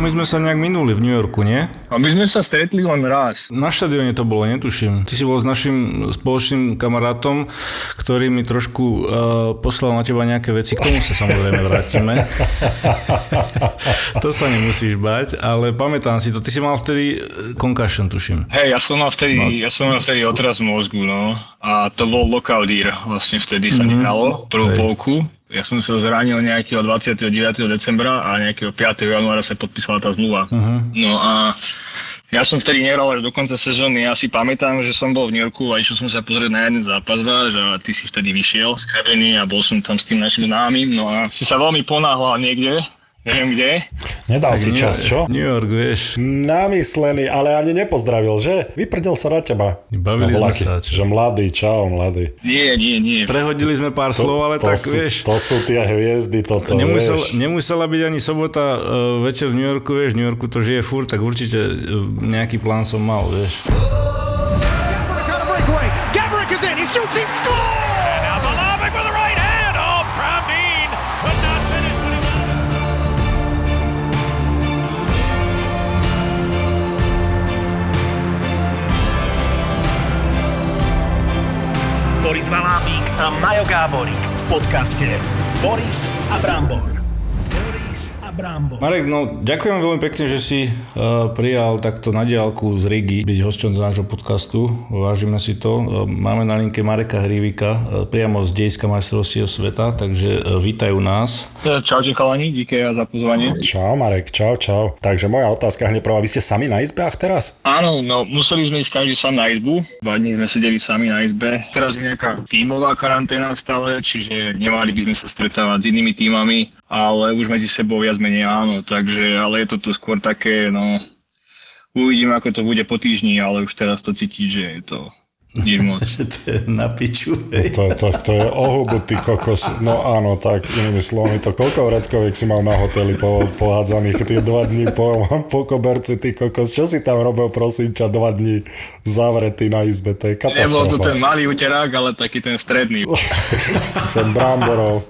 My sme sa nejak minuli v New Yorku, nie? A my sme sa stretli len raz. Na štadióne to bolo, netuším. Ty si bol s našim spoločným kamarátom, ktorý mi trošku uh, poslal na teba nejaké veci. K tomu sa samozrejme vrátime. to sa nemusíš bať, ale pamätám si to. Ty si mal vtedy concussion, tuším. Hej, ja som mal vtedy, no. ja som mal vtedy otraz mozgu, no. A to bol deer, vlastne vtedy sa mm-hmm. nehralo, prvú Hej. polku. Ja som sa zranil nejakého 29. decembra a nejakého 5. januára sa podpísala tá zmluva. Uh-huh. No a ja som vtedy nehral až do konca sezóny. Ja si pamätám, že som bol v New Yorku a išiel som sa pozrieť na jeden zápas váš a ty si vtedy vyšiel z kabiny a bol som tam s tým našim známym. No a si sa veľmi ponáhľal niekde Neviem kde. Nedal tak si New, čas, čo? New York, vieš. Namyslený, ale ani nepozdravil, že? Vyprdel sa na teba. Bavili no, sme sa. Čo? Že mladý, čau, mladý. Nie, nie, nie. Prehodili sme pár to, slov, ale to tak, sú, vieš. To sú tie hviezdy, toto, Nemusel, vieš. Nemusela byť ani sobota uh, večer v New Yorku, vieš. New Yorku to žije furt, tak určite uh, nejaký plán som mal, vieš. Boris Valábík a Majo Gáborík v podcaste Boris a Brambor. Brambor. Marek, no ďakujem veľmi pekne, že si uh, prijal takto na diálku z Rigi byť hosťom do nášho podcastu. Vážime si to. Uh, máme na linke Mareka Hrivika uh, priamo z dejska majstrovstiev sveta, takže uh, vítajú nás. Čaute chalani, díky za pozvanie. Čau Marek, čau, čau. Takže moja otázka hneď prvá, vy ste sami na izbách teraz? Áno, no museli sme ísť každý sám na izbu. Dva dní sme sedeli sami na izbe. Teraz je nejaká tímová karanténa stále, čiže nemali by sme sa stretávať s inými tímami, ale už medzi sebou viac menej áno, takže, ale je to tu skôr také, no, uvidím, ako to bude po týždni, ale už teraz to cítiť, že je to nič moc. to je na piču, hej. To, to, to je ohubu, ty kokos. No áno, tak inými slovami, to koľko vreckoviek si mal na hoteli po, pohádzaných tie dva dní po, po koberci, ty kokos. Čo si tam robil, prosím ťa, dva dní zavretý na izbe, to je katastrofa. Nebol to ten malý uterák, ale taký ten stredný. ten bramborov.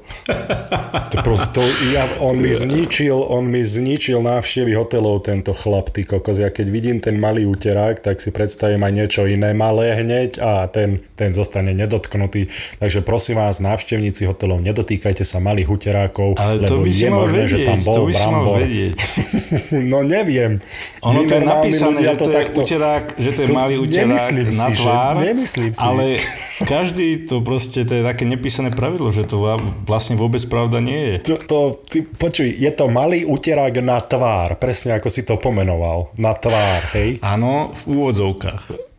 To proste, to, ja, on mi zničil, on mi zničil návštevy hotelov, tento chlap, ty kokos. Ja keď vidím ten malý uterák, tak si predstavím aj niečo iné malé hneď hneď a ten, ten zostane nedotknutý. Takže prosím vás, návštevníci hotelov, nedotýkajte sa malých huterákov, Ale lebo to by je možné, vedieť, že tam bol to by brambor. no neviem. Ono to je napísané, že to, to je takto... uterák, že to je to malý uterák na si, tvár, že, nemyslím si. ale každý to proste, to je také nepísané pravidlo, že to vlastne vôbec pravda nie je. To, to, ty, počuj, je to malý uterák na tvár, presne ako si to pomenoval, na tvár, hej? Áno, v úvodzovkách.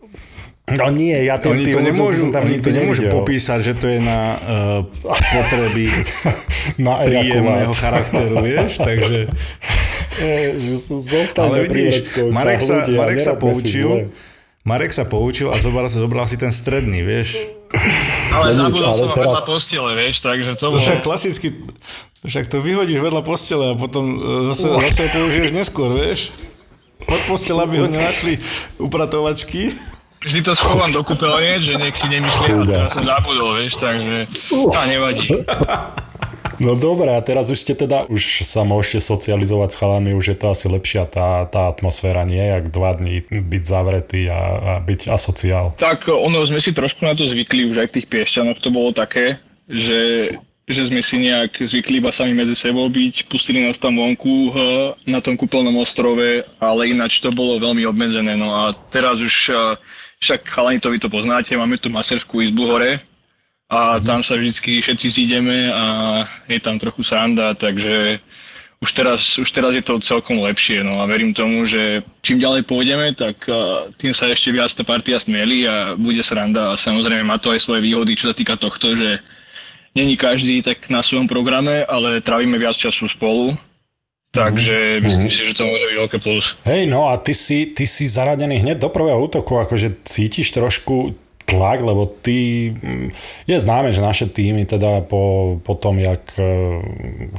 No nie, ja to, oni to nemôžu, tam oni to nemôžu popísať, že to je na uh, potreby na príjemného charakteru, vieš, takže... Zostaňme pri Marek sa, ľudia, Marek sa poučil, Marek sa poučil a zobral, zobral si ten stredný, vieš. Ale zabudol som teraz... vedľa postele, vieš, takže to bolo... Však klasicky, však to vyhodíš vedľa postele a potom e, zase, zase použiješ neskôr, vieš. Pod postel, aby ho nenašli upratovačky vždy to schovám do kúpeľne, že nech si nemyslí, a teraz som zabudol, vieš, takže to nevadí. No dobré, a teraz už ste teda, už sa môžete socializovať s chalami, už je to asi lepšia tá, tá atmosféra, nie? Jak dva dní byť zavretý a, a byť asociál. Tak ono, sme si trošku na to zvykli, už aj v tých piešťanoch to bolo také, že že sme si nejak zvykli iba sami medzi sebou byť, pustili nás tam vonku na tom kúpeľnom ostrove, ale ináč to bolo veľmi obmedzené. No a teraz už však chalani to vy to poznáte, máme tu maserskú izbu hore a mm. tam sa vždycky všetci zídeme a je tam trochu sranda, takže už teraz, už teraz je to celkom lepšie. No a verím tomu, že čím ďalej pôjdeme, tak tým sa ešte viac tá partia smeli a bude sranda a samozrejme má to aj svoje výhody, čo sa týka tohto, že není každý tak na svojom programe, ale trávime viac času spolu Takže mm-hmm. myslím si, že to môže byť veľké plus. Hej, no a ty si, ty si zaradený hneď do prvého útoku, akože cítiš trošku tlak, lebo ty, mm, je známe, že naše týmy teda po, po tom, jak e,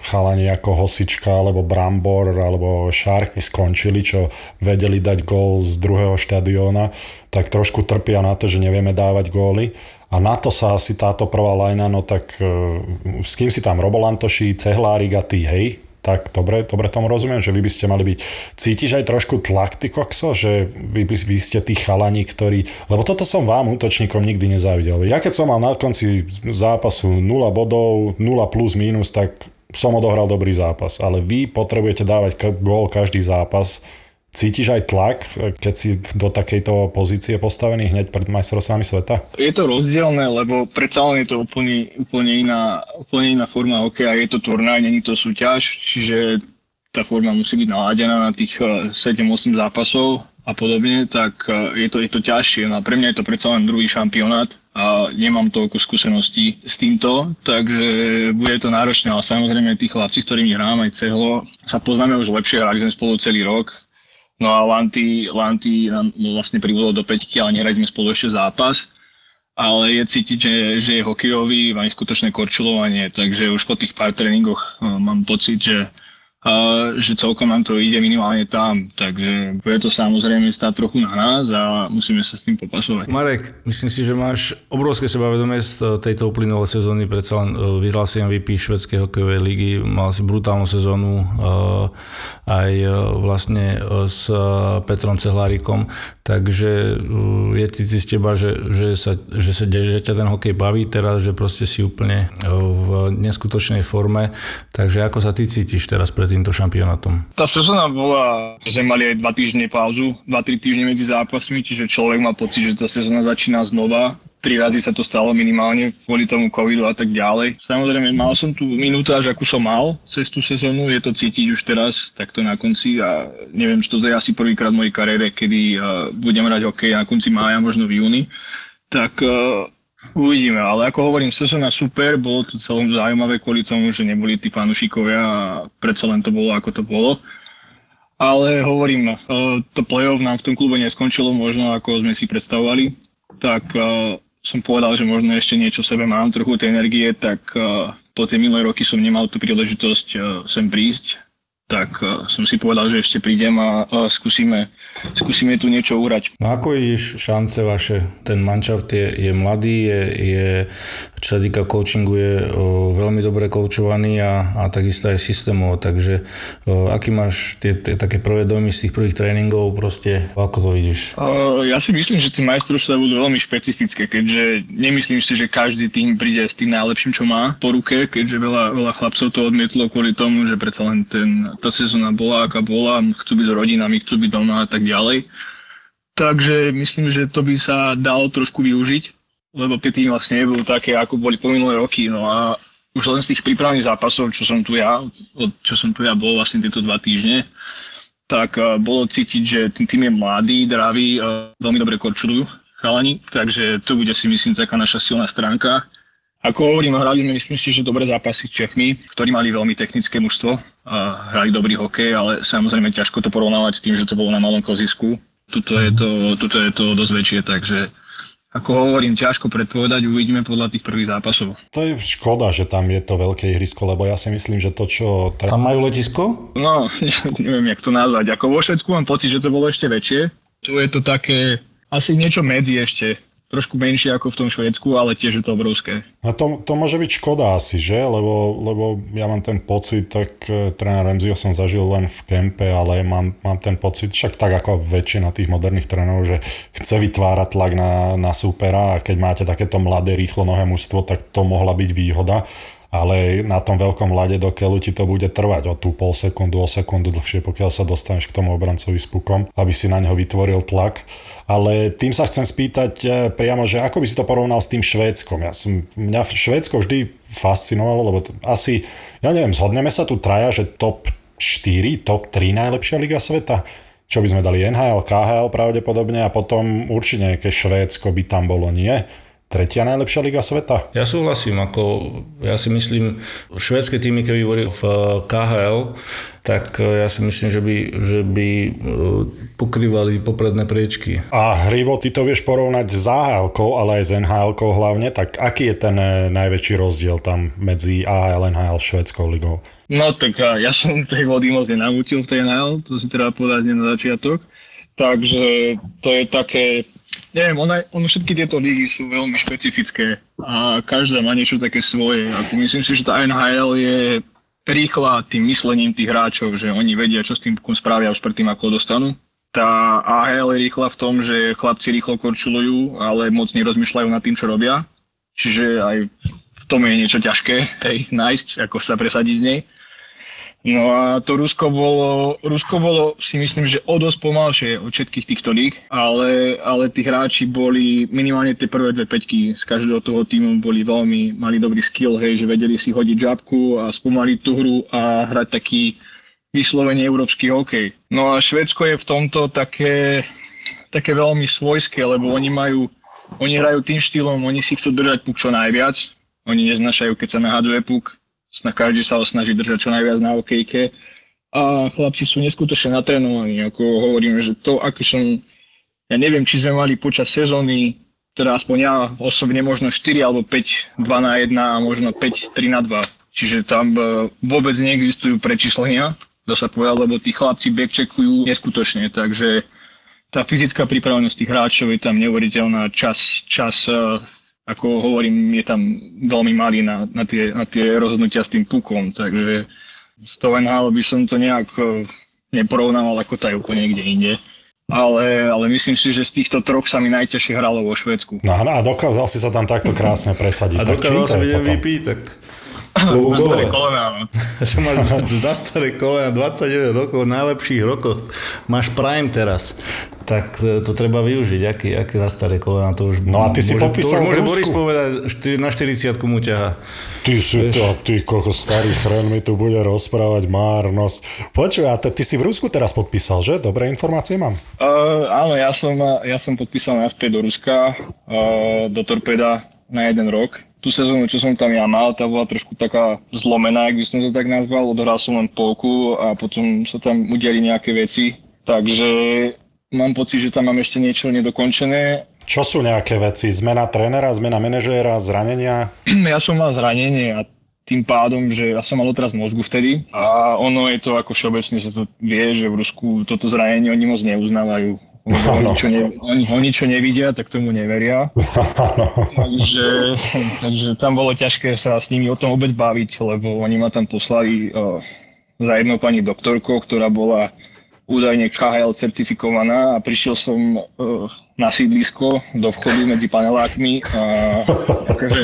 chalani ako Hosička, alebo Brambor, alebo Sharky skončili, čo vedeli dať gól z druhého štadióna, tak trošku trpia na to, že nevieme dávať góly. A na to sa asi táto prvá lajna, no tak e, s kým si tam Robolantoši, Cehlárik a ty, hej? Tak dobre, dobre tomu rozumiem, že vy by ste mali byť. Cítiš aj trošku tlak, ty kokso, že vy, vy ste tí chalani, ktorí... Lebo toto som vám, útočníkom, nikdy nezávidel. Ja keď som mal na konci zápasu 0 bodov, 0 plus minus, tak som odohral dobrý zápas. Ale vy potrebujete dávať gól každý zápas Cítiš aj tlak, keď si do takejto pozície postavený hneď pred majstrovstvami sveta? Je to rozdielne, lebo predsa len je to úplne, úplne, iná, úplne iná forma hokeja. Je to turnaj, není to súťaž, čiže tá forma musí byť naladená na tých 7-8 eh, zápasov a podobne, tak eh, je to, je to ťažšie. No a pre mňa je to predsa len druhý šampionát a nemám toľko skúseností s týmto, takže bude to náročné, ale samozrejme tí chlapci, s ktorými hrám aj cehlo, sa poznáme už lepšie, hrali sme spolu celý rok, No a Lanty, Lanty nám vlastne privolo do peťky, ale nehrali sme spolu ešte zápas. Ale je cítiť, že, že je hokejový, má skutočné korčulovanie, takže už po tých pár tréningoch uh, mám pocit, že že celkom nám to ide minimálne tam. Takže bude to samozrejme stáť trochu na nás a musíme sa s tým popasovať. Marek, myslím si, že máš obrovské sebavedomie z tejto uplynulej sezóny, predsa len e, vyhral si MVP švedskej hokejovej ligy, mal si brutálnu sezónu e, aj e, vlastne s Petrom Cehlárikom, takže je cítiť z teba, že, že, sa, že, sa, že ťa ten hokej baví teraz, že proste si úplne v neskutočnej forme, takže ako sa ty cítiš teraz pred týmto šampionátom? Tá sezóna bola, že sme mali aj dva týždne pauzu, 2-3 týždne medzi zápasmi, čiže človek má pocit, že tá sezóna začína znova. Tri razy sa to stalo minimálne kvôli tomu covidu a tak ďalej. Samozrejme, mal som tu minútaž, akú som mal cez tú sezónu, je to cítiť už teraz, takto na konci a neviem, čo to je asi prvýkrát v mojej kariére, kedy uh, budem hrať hokej na konci mája, možno v júni. Tak uh, Uvidíme, ale ako hovorím, sezóna super, bolo to celom zaujímavé kvôli tomu, že neboli tí fanúšikovia a predsa len to bolo ako to bolo. Ale hovorím, e, to play-off nám v tom klube neskončilo možno ako sme si predstavovali, tak e, som povedal, že možno ešte niečo sebe mám, trochu tej energie, tak e, po tie minulé roky som nemal tú príležitosť sem prísť tak uh, som si povedal, že ešte prídem a skúsime, skúsime tu niečo urať. No ako vidíš šance vaše? Ten manšaft je, je mladý, je, je, čo sa týka coachingu, je uh, veľmi dobre koučovaný a, a takisto aj systémov, takže uh, aký máš tie, tie také prvé dojmy z tých prvých tréningov, proste ako to vidíš? Ja si myslím, že tie majstrovstvá budú veľmi špecifické, keďže nemyslím si, že každý tým príde s tým najlepším, čo má po ruke, keďže veľa, veľa chlapcov to odmietlo kvôli tomu, že predsa len ten tá sezóna bola, aká bola, chcú byť s rodinami, chcú byť doma a tak ďalej. Takže myslím, že to by sa dalo trošku využiť, lebo tie tým vlastne nebudú také, ako boli po minulé roky. No a už len z tých prípravných zápasov, čo som tu ja, čo som tu ja bol vlastne tieto dva týždne, tak uh, bolo cítiť, že ten tým je mladý, dravý, uh, veľmi dobre korčujú chalani, takže to bude si myslím taká naša silná stránka. Ako hovorím, hrali sme myslím si, že dobré zápasy s Čechmi, ktorí mali veľmi technické mužstvo hrali dobrý hokej, ale samozrejme ťažko to porovnávať s tým, že to bolo na malom kozisku. Tuto je to, tuto je to dosť väčšie, takže ako hovorím, ťažko predpovedať, uvidíme podľa tých prvých zápasov. To je škoda, že tam je to veľké ihrisko, lebo ja si myslím, že to, čo... Tam majú letisko? No, neviem, jak to nazvať. Ako vo Švedsku mám pocit, že to bolo ešte väčšie. Tu je to také, asi niečo medzi ešte trošku menšie ako v tom Švédsku, ale tiež je to obrovské. A to, to môže byť škoda asi, že? Lebo, lebo ja mám ten pocit, tak e, tréner Remzio som zažil len v kempe, ale mám, mám ten pocit, však tak ako väčšina tých moderných trénerov, že chce vytvárať tlak na, na supera a keď máte takéto mladé, rýchlo nohé mužstvo, tak to mohla byť výhoda ale na tom veľkom lade do keľu ti to bude trvať o tú pol sekundu, o sekundu dlhšie, pokiaľ sa dostaneš k tomu obrancovi s pukom, aby si na neho vytvoril tlak. Ale tým sa chcem spýtať eh, priamo, že ako by si to porovnal s tým Švédskom. Ja som, mňa Švédsko vždy fascinovalo, lebo to, asi, ja neviem, zhodneme sa tu traja, že top 4, top 3 najlepšia liga sveta čo by sme dali NHL, KHL pravdepodobne a potom určite nejaké Švédsko by tam bolo, nie? Tretia najlepšia liga sveta. Ja súhlasím, ako ja si myslím, švédske týmy, keby boli v eh, KHL, tak eh, ja si myslím, že by, že by eh, pokrývali popredné priečky. A Hrivo, ty to vieš porovnať s AHL, ale aj s NHL hlavne, tak aký je ten najväčší rozdiel tam medzi AHL, NHL, švédskou ligou? No tak ja som tej vody moc nenamútil v tej NHL, to si treba povedať na začiatok. Takže to je také Neviem, ono, ono všetky tieto lígy sú veľmi špecifické a každá má niečo také svoje. Ako myslím si, že tá NHL je rýchla tým myslením tých hráčov, že oni vedia, čo s tým spravia už predtým, ako dostanú. Tá AHL je rýchla v tom, že chlapci rýchlo korčulujú, ale moc nerozmýšľajú nad tým, čo robia. Čiže aj v tom je niečo ťažké, hej, nájsť, ako sa presadiť z nej. No a to Rusko bolo, Rusko bolo si myslím, že o dosť pomalšie od všetkých týchto líg, ale, ale tí hráči boli minimálne tie prvé dve peťky. Z každého toho týmu boli veľmi, mali dobrý skill, hej, že vedeli si hodiť žabku a spomaliť tú hru a hrať taký vyslovene európsky hokej. No a Švedsko je v tomto také, také veľmi svojské, lebo oni majú, oni hrajú tým štýlom, oni si chcú držať puk čo najviac, oni neznašajú, keď sa nahadzuje puk, každý sa ho snaží držať čo najviac na okejke a chlapci sú neskutočne natrénovaní, ako hovorím, že to, aký som, ja neviem, či sme mali počas sezóny, teda aspoň ja osobne možno 4 alebo 5, 2 na 1 a možno 5, 3 na 2. Čiže tam e, vôbec neexistujú prečíslenia, to sa povedal, lebo tí chlapci backcheckujú neskutočne, takže tá fyzická pripravenosť tých hráčov je tam neuveriteľná, čas, čas e, ako hovorím, je tam veľmi malý na, na, tie, na tie rozhodnutia s tým pukom, takže z toho NHL by som to nejak e, neporovnával ako úplne niekde inde. Ale, ale myslím si, že z týchto troch sa mi najťažšie hralo vo Švedsku. No a dokázal si sa tam takto krásne presadiť. A dokázal si MVP, tak na staré kolena. na staré kolena 29 rokov, najlepších rokoch. Máš prime teraz. Tak e, to treba využiť. Aký, aký na staré kolena to už... No a ty si môže, popísal to už môže Boris povedať, na 40 mu ťaha. Ty si to, ty koľko starý chren mi tu bude rozprávať márnosť. Počuj, a ty si v Rusku teraz podpísal, že? Dobré informácie mám. Uh, áno, ja som, ja som podpísal naspäť do Ruska, uh, do Torpeda na jeden rok tú sezónu, čo som tam ja mal, tá bola trošku taká zlomená, ak by som to tak nazval. Odohral som len polku a potom sa tam udiali nejaké veci. Takže mám pocit, že tam mám ešte niečo nedokončené. Čo sú nejaké veci? Zmena trénera, zmena manažéra, zranenia? Ja som mal zranenie a tým pádom, že ja som mal otraz mozgu vtedy a ono je to ako všeobecne sa to vie, že v Rusku toto zranenie oni moc neuznávajú oni čo, ne, oni, oni čo nevidia, tak tomu neveria. takže, takže tam bolo ťažké sa s nimi o tom vôbec baviť, lebo oni ma tam poslali uh, za jednou pani doktorkou, ktorá bola údajne KHL certifikovaná a prišiel som uh, na sídlisko do vchodu medzi panelákmi a akože,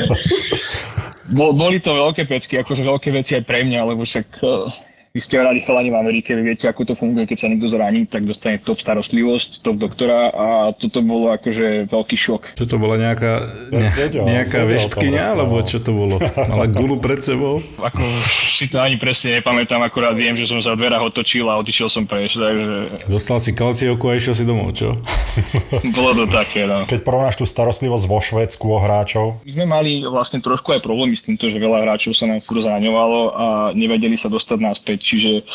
boli to veľké pecky, akože veľké veci aj pre mňa, lebo však uh, vy ste radi chalani v Amerike, vy viete, ako to funguje, keď sa niekto zraní, tak dostane top starostlivosť, top doktora a toto bolo akože veľký šok. Čo to bola nejaká, ne, nejaká veštkynia, alebo čo to bolo? Mala gulu pred sebou? Ako si to ani presne nepamätám, akorát viem, že som sa v dverách otočil a odišiel som prejsť, takže... Dostal si kalciovku a išiel si domov, čo? bolo to také, no. Keď porovnáš tú starostlivosť vo Švedsku o hráčov? My sme mali vlastne trošku aj problémy s týmto, že veľa hráčov sa nám furt zraňovalo a nevedeli sa dostať naspäť Čiže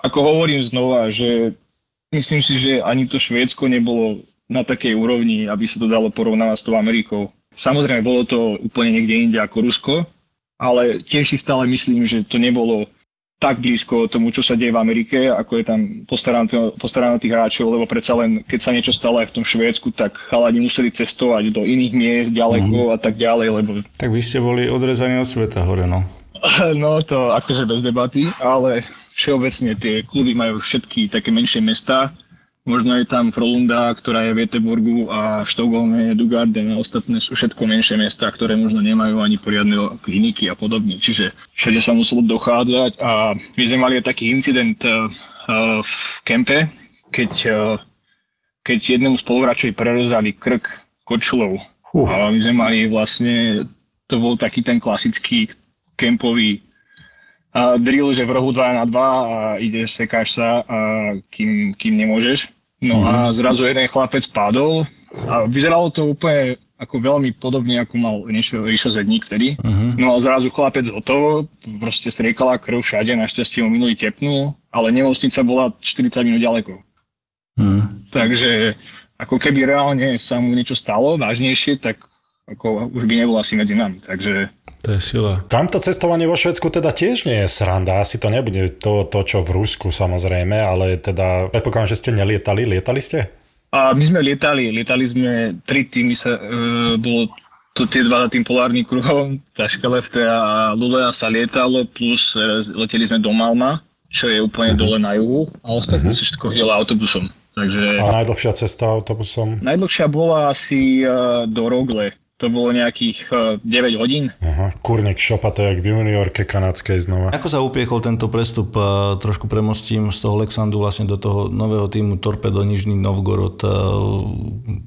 ako hovorím znova, že myslím si, že ani to Švédsko nebolo na takej úrovni, aby sa to dalo porovnávať s tou Amerikou. Samozrejme, bolo to úplne niekde inde ako Rusko, ale tiež si stále myslím, že to nebolo tak blízko tomu, čo sa deje v Amerike, ako je tam postarané tých hráčov, lebo predsa len, keď sa niečo stalo aj v tom Švédsku, tak chalani museli cestovať do iných miest, ďaleko mm-hmm. a tak ďalej, lebo... Tak vy ste boli odrezaní od sveta hore, no. No to akože bez debaty, ale všeobecne tie kluby majú všetky také menšie mesta. Možno je tam Frolunda, ktorá je v Göteborgu a v Štokholme je Dugarden a ostatné sú všetko menšie mesta, ktoré možno nemajú ani poriadne kliniky a podobne. Čiže všade sa muselo dochádzať a my sme mali aj taký incident uh, v kempe, keď, uh, keď jednému spoluhráčovi prerezali krk kočlov. Uh. A my sme mali vlastne, to bol taký ten klasický kempový a drill, že v rohu 2 na 2 a ideš, sekáš sa, a kým, kým nemôžeš. No mm-hmm. a mhm. zrazu jeden chlapec padol a vyzeralo to úplne ako veľmi podobne, ako mal Ríšo Zedník vtedy. Uh-huh. No a zrazu chlapec hotovo, proste striekala krv všade, našťastie mu minulý tepnul, ale nemocnica bola 40 minút ďaleko. Uh-huh. Takže ako keby reálne sa mu niečo stalo vážnejšie, tak ako už by nebol asi medzi nami. Takže to je sila. Tamto cestovanie vo Švedsku teda tiež nie je sranda. Asi to nebude to, to čo v Rusku samozrejme, ale teda predpokladám, že ste nelietali. Lietali ste? A my sme lietali, lietali sme tri týmy, sa, e, bolo to tie dva tým polárnym kruhom, Taškelefte a Lulea sa lietalo, plus e, leteli sme do Malma, čo je úplne uh-huh. dole na juhu a ostatní uh-huh. všetko videla autobusom. Takže... A najdlhšia cesta autobusom? Najdlhšia bola asi uh, do Rogle, to bolo nejakých 9 eh, hodín. Aha, kurník šopa, to je jak v juniorke kanadskej znova. Ako sa upiechol tento prestup? Eh, trošku premostím z toho Lexandu vlastne do toho nového týmu Torpedo Nižný Novgorod. Eh,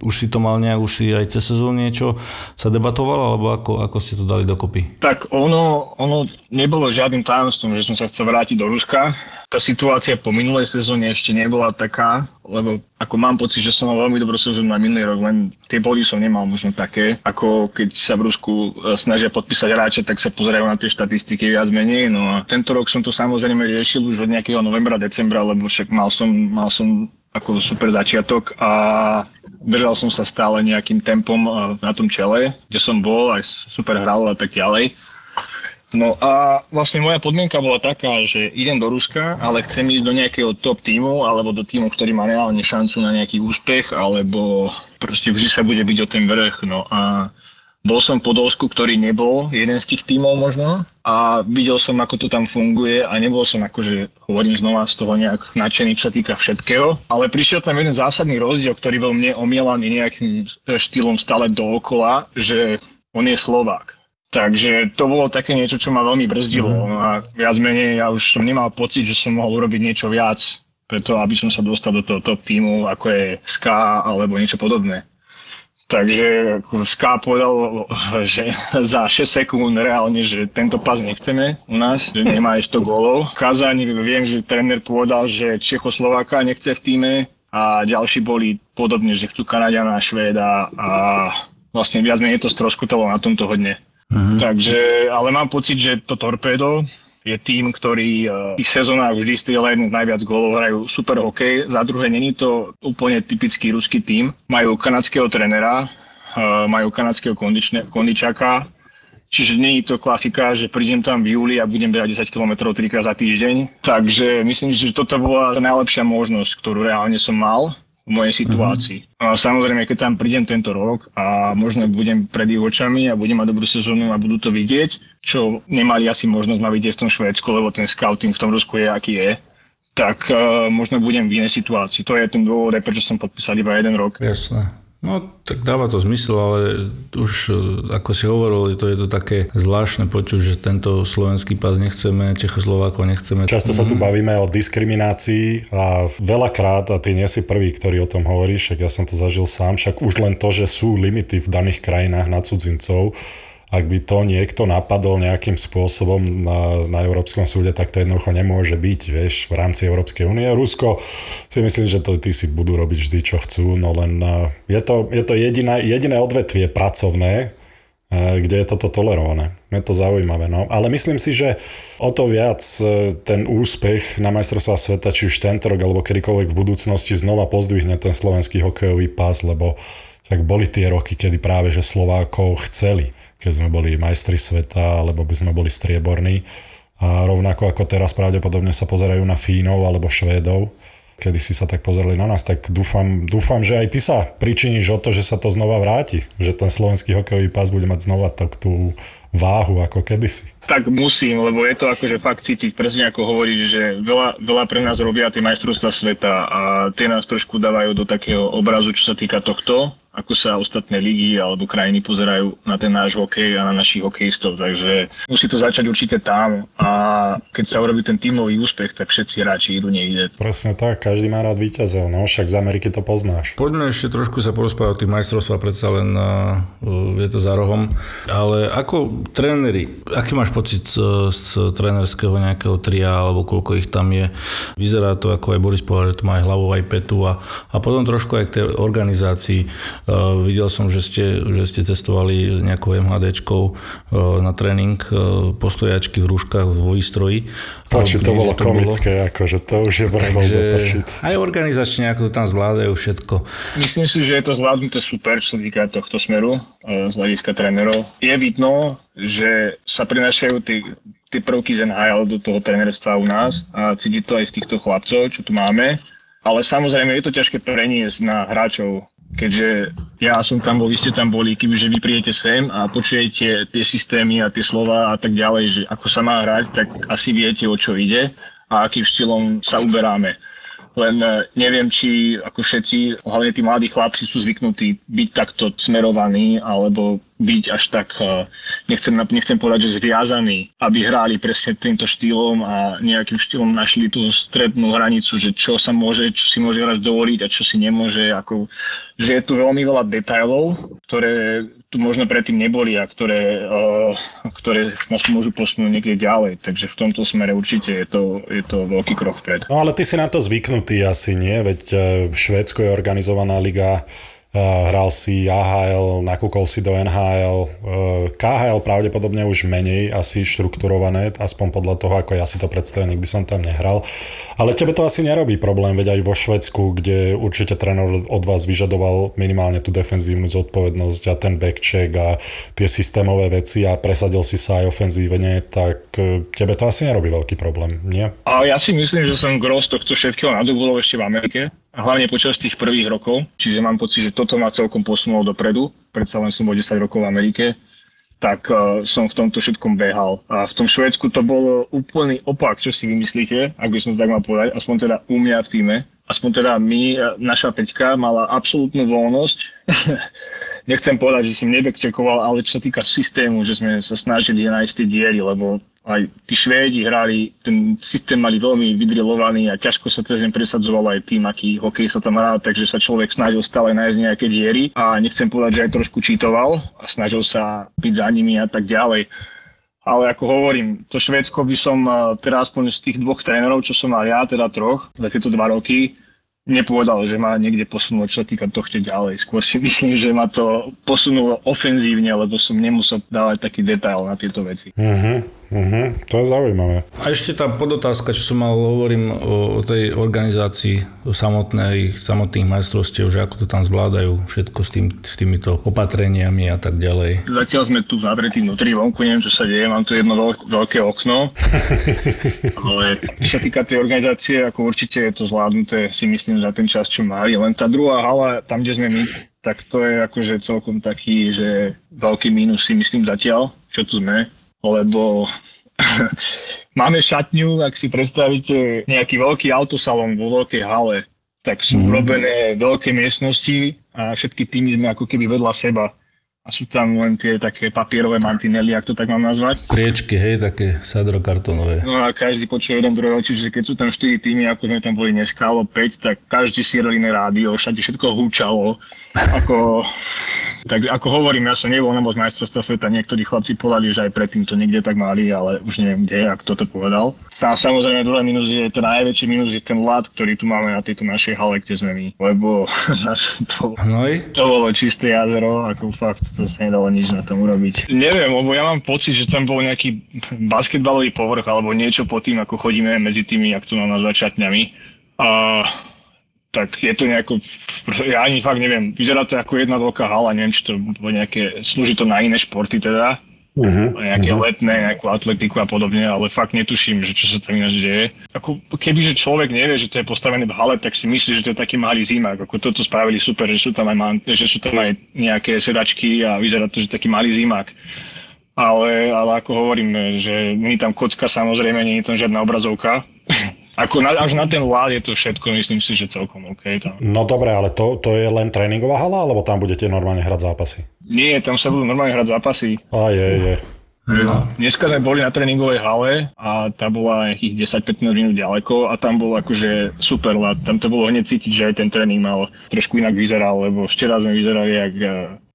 už si to mal nejak, už si aj cez sezónu niečo sa debatoval, alebo ako, ako ste to dali dokopy? Tak ono, ono nebolo žiadnym tajomstvom, že som sa chcel vrátiť do Ruska tá situácia po minulej sezóne ešte nebola taká, lebo ako mám pocit, že som mal veľmi dobrú sezónu na minulý rok, len tie body som nemal možno také, ako keď sa v Rusku e, snažia podpísať hráče, tak sa pozerajú na tie štatistiky viac menej. No a tento rok som to samozrejme riešil už od nejakého novembra, decembra, lebo však mal som, mal som ako super začiatok a držal som sa stále nejakým tempom e, na tom čele, kde som bol, aj super hral a tak ďalej. No a vlastne moja podmienka bola taká, že idem do Ruska, ale chcem ísť do nejakého top týmu, alebo do týmu, ktorý má reálne šancu na nejaký úspech, alebo proste vždy sa bude byť o ten vrch. No a bol som po Dolsku, ktorý nebol jeden z tých tímov možno a videl som, ako to tam funguje a nebol som akože, hovorím znova, z toho nejak nadšený, čo sa týka všetkého. Ale prišiel tam jeden zásadný rozdiel, ktorý bol mne omielaný nejakým štýlom stále dookola, že on je Slovák. Takže to bolo také niečo, čo ma veľmi brzdilo. Mm. A viac menej ja už som nemal pocit, že som mohol urobiť niečo viac, preto aby som sa dostal do toho top týmu, ako je SK alebo niečo podobné. Takže SK povedal, že za 6 sekúnd reálne, že tento pas nechceme u nás, že nemá 100 gólov. V Kazani viem, že tréner povedal, že Čechoslováka nechce v týme a ďalší boli podobne, že chcú Kanadiana, Švéda a vlastne viac menej to stroskutalo na tomto hodne. Mm-hmm. Takže, ale mám pocit, že to Torpedo je tým, ktorý eh, v tých sezónach vždy strieľa jednu z najviac gólov, hrajú super hokej. Za druhé, není to úplne typický ruský tým. Majú kanadského trenera, eh, majú kanadského kondičaka, Čiže nie je to klasika, že prídem tam v júli a budem behať 10 km 3 krát za týždeň. Takže myslím že toto bola najlepšia možnosť, ktorú reálne som mal v mojej situácii. Mm-hmm. A samozrejme, keď tam prídem tento rok a možno budem pred ich očami a budem mať dobrú sezónu a budú to vidieť, čo nemali asi možnosť ma vidieť v tom Švédsku, lebo ten scouting v tom Rusku je, aký je, tak uh, možno budem v inej situácii. To je ten dôvod, prečo som podpísal iba jeden rok. Jasné. No, tak dáva to zmysel, ale už, e, ako si hovoril, to je to také zvláštne počuť, že tento slovenský pás nechceme, Čechoslovákov nechceme. Často sa tu mhm. bavíme o diskriminácii a veľakrát, a ty nie si prvý, ktorý o tom hovorí, však ja som to zažil sám, však už len to, že sú limity v daných krajinách na cudzincov, ak by to niekto napadol nejakým spôsobom na, na Európskom súde, tak to jednoducho nemôže byť, vieš, v rámci Európskej únie. Rusko si myslím, že to tí si budú robiť vždy, čo chcú, no len je to, je to jediné, jediné odvetvie pracovné, kde je toto tolerované. Je to zaujímavé. No. Ale myslím si, že o to viac e, ten úspech na majstrovstvá sveta, či už tento rok alebo kedykoľvek v budúcnosti znova pozdvihne ten slovenský hokejový pás, lebo tak boli tie roky, kedy práve že Slovákov chceli keď sme boli majstri sveta, alebo by sme boli strieborní. A rovnako ako teraz pravdepodobne sa pozerajú na Fínov alebo Švédov, kedy si sa tak pozerali na nás, tak dúfam, dúfam, že aj ty sa pričiníš o to, že sa to znova vráti, že ten slovenský hokejový pás bude mať znova tak tú váhu ako kedysi. Tak musím, lebo je to akože fakt cítiť, presne ako hovoríš, že veľa, veľa pre nás robia tie majstrovstvá sveta a tie nás trošku dávajú do takého obrazu, čo sa týka tohto ako sa ostatné ligy alebo krajiny pozerajú na ten náš hokej a na našich hokejistov. Takže musí to začať určite tam a keď sa urobí ten tímový úspech, tak všetci hráči idú niekde. Presne tak, každý má rád víťazov, no však z Ameriky to poznáš. Poďme ešte trošku sa porozprávať o tých majstrovstvách, predsa len uh, je to za rohom. Ale ako tréneri, aký máš pocit z, z trénerského nejakého tria, alebo koľko ich tam je? Vyzerá to, ako aj Boris povedal, že to má aj hlavu, aj petu a, a potom trošku aj k tej organizácii videl som, že ste, že ste cestovali nejakou MHDčkou na tréning, postojačky v rúškach vo výstroji. Počuť, to bolo to komické, bolo. akože to už je vrchol do Aj organizačne, ako to tam zvládajú všetko. Myslím si, že je to zvládnuté super, čo týka tohto smeru z hľadiska trénerov. Je vidno, že sa prinášajú tie, tie prvky z NHL do toho trénerstva u nás a cíti to aj z týchto chlapcov, čo tu máme. Ale samozrejme je to ťažké preniesť na hráčov, keďže ja som tam bol, vy ste tam boli, kebyže vy príjete sem a počujete tie systémy a tie slova a tak ďalej, že ako sa má hrať, tak asi viete, o čo ide a akým štýlom sa uberáme. Len e, neviem, či ako všetci, hlavne tí mladí chlapci sú zvyknutí byť takto smerovaní, alebo byť až tak, e, nechcem, nechcem povedať, že zviazaní, aby hráli presne týmto štýlom a nejakým štýlom našli tú strednú hranicu, že čo sa môže, čo si môže raz dovoliť a čo si nemôže. Ako, že je tu veľmi veľa detailov, ktoré tu možno predtým neboli a ktoré, uh, ktoré nás môžu posunúť niekde ďalej. Takže v tomto smere určite je to, je to veľký krok vpred. No ale ty si na to zvyknutý asi, nie? Veď uh, Švédsko je organizovaná liga hral si AHL, nakúkol si do NHL, e, KHL pravdepodobne už menej asi štrukturované, aspoň podľa toho, ako ja si to predstavím, nikdy som tam nehral. Ale tebe to asi nerobí problém, veď aj vo Švedsku, kde určite tréner od vás vyžadoval minimálne tú defenzívnu zodpovednosť a ten backcheck a tie systémové veci a presadil si sa aj ofenzívne, tak e, tebe to asi nerobí veľký problém, nie? A ja si myslím, že som gros tohto všetkého nadobudol ešte v Amerike hlavne počas tých prvých rokov, čiže mám pocit, že toto ma celkom posunulo dopredu, predsa len som bol 10 rokov v Amerike, tak uh, som v tomto všetkom behal. A v tom Švedsku to bolo úplný opak, čo si vymyslíte, ak by som to tak mal povedať, aspoň teda u mňa v týme. Aspoň teda my, e, naša peťka mala absolútnu voľnosť. Nechcem povedať, že som nebekčekoval, ale čo sa týka systému, že sme sa snažili nájsť tie diery, lebo aj tí Švédi hrali, ten systém mali veľmi vydrilovaný a ťažko sa to presadzoval aj tým, aký hokej sa tam hral, takže sa človek snažil stále nájsť nejaké diery a nechcem povedať, že aj trošku čítoval a snažil sa byť za nimi a tak ďalej. Ale ako hovorím, to Švédsko by som teraz aspoň z tých dvoch trénerov, čo som mal ja, teda troch, za tieto dva roky, nepovedal, že ma niekde posunul, čo týka tohto ďalej. Skôr si myslím, že ma to posunulo ofenzívne, lebo som nemusel dávať taký detail na tieto veci. Uh-huh, uh-huh, to je zaujímavé. A ešte tá podotázka, čo som mal, hovorím o, o tej organizácii o samotnej, samotných majstrovstiev, že ako to tam zvládajú všetko s, tým, s týmito opatreniami a tak ďalej. Zatiaľ sme tu zavretí vnútri, vonku neviem, čo sa deje, mám tu jedno veľké okno, ale čo sa týka tej organizácie, ako určite je to zvládnuté, si myslím, myslím, za ten čas, čo mali. Len tá druhá hala, tam, kde sme my, tak to je akože celkom taký, že veľký mínus si myslím zatiaľ, čo tu sme, lebo máme šatňu, ak si predstavíte nejaký veľký autosalon vo veľkej hale, tak sú mm. urobené veľké miestnosti a všetky týmy sme ako keby vedľa seba a sú tam len tie také papierové mantinely, ak to tak mám nazvať. Priečky, hej, také sadrokartonové. No a každý počuje jeden druhého, čiže keď sú tam 4 týmy, ako sme tam boli dneska, alebo 5, tak každý si iné rádio, všade všetko húčalo. Ako, tak ako hovorím, ja som nebol na moc majstrovstva sveta, niektorí chlapci povedali, že aj predtým to niekde tak mali, ale už neviem kde, ak to povedal. A samozrejme druhý minus je, ten najväčší minus je ten lad, ktorý tu máme na tejto našej hale, kde sme my, lebo to, to bolo čisté jazero, ako fakt to sa nedalo nič na tom urobiť. Neviem, lebo ja mám pocit, že tam bol nejaký basketbalový povrch alebo niečo po tým, ako chodíme medzi tými, ak to mám nazvať, šatňami. A tak je to nejako, ja ani fakt neviem, vyzerá to ako jedna veľká hala, neviem, či to bolo nejaké, slúži to na iné športy teda, uh-huh, nejaké uh-huh. letné, nejakú atletiku a podobne, ale fakt netuším, že čo sa tam ináč deje. Ako kebyže človek nevie, že to je postavené v hale, tak si myslí, že to je taký malý zimák. Ako toto spravili super, že sú tam aj, man, že sú tam aj nejaké sedačky a vyzerá to, že taký malý zimák. Ale, ale ako hovorím, že nie tam kocka samozrejme, nie je tam žiadna obrazovka. Ako na, až na ten vlád je to všetko, myslím si, že celkom OK. Tam. No dobre, ale to, to je len tréningová hala, alebo tam budete normálne hrať zápasy? Nie, tam sa budú normálne hrať zápasy. A je, je. No. Dneska sme boli na tréningovej hale a tá bola nejakých 10-15 minút ďaleko a tam bol akože super lat. Tam to bolo hneď cítiť, že aj ten tréning mal trošku inak vyzeral, lebo včera sme vyzerali jak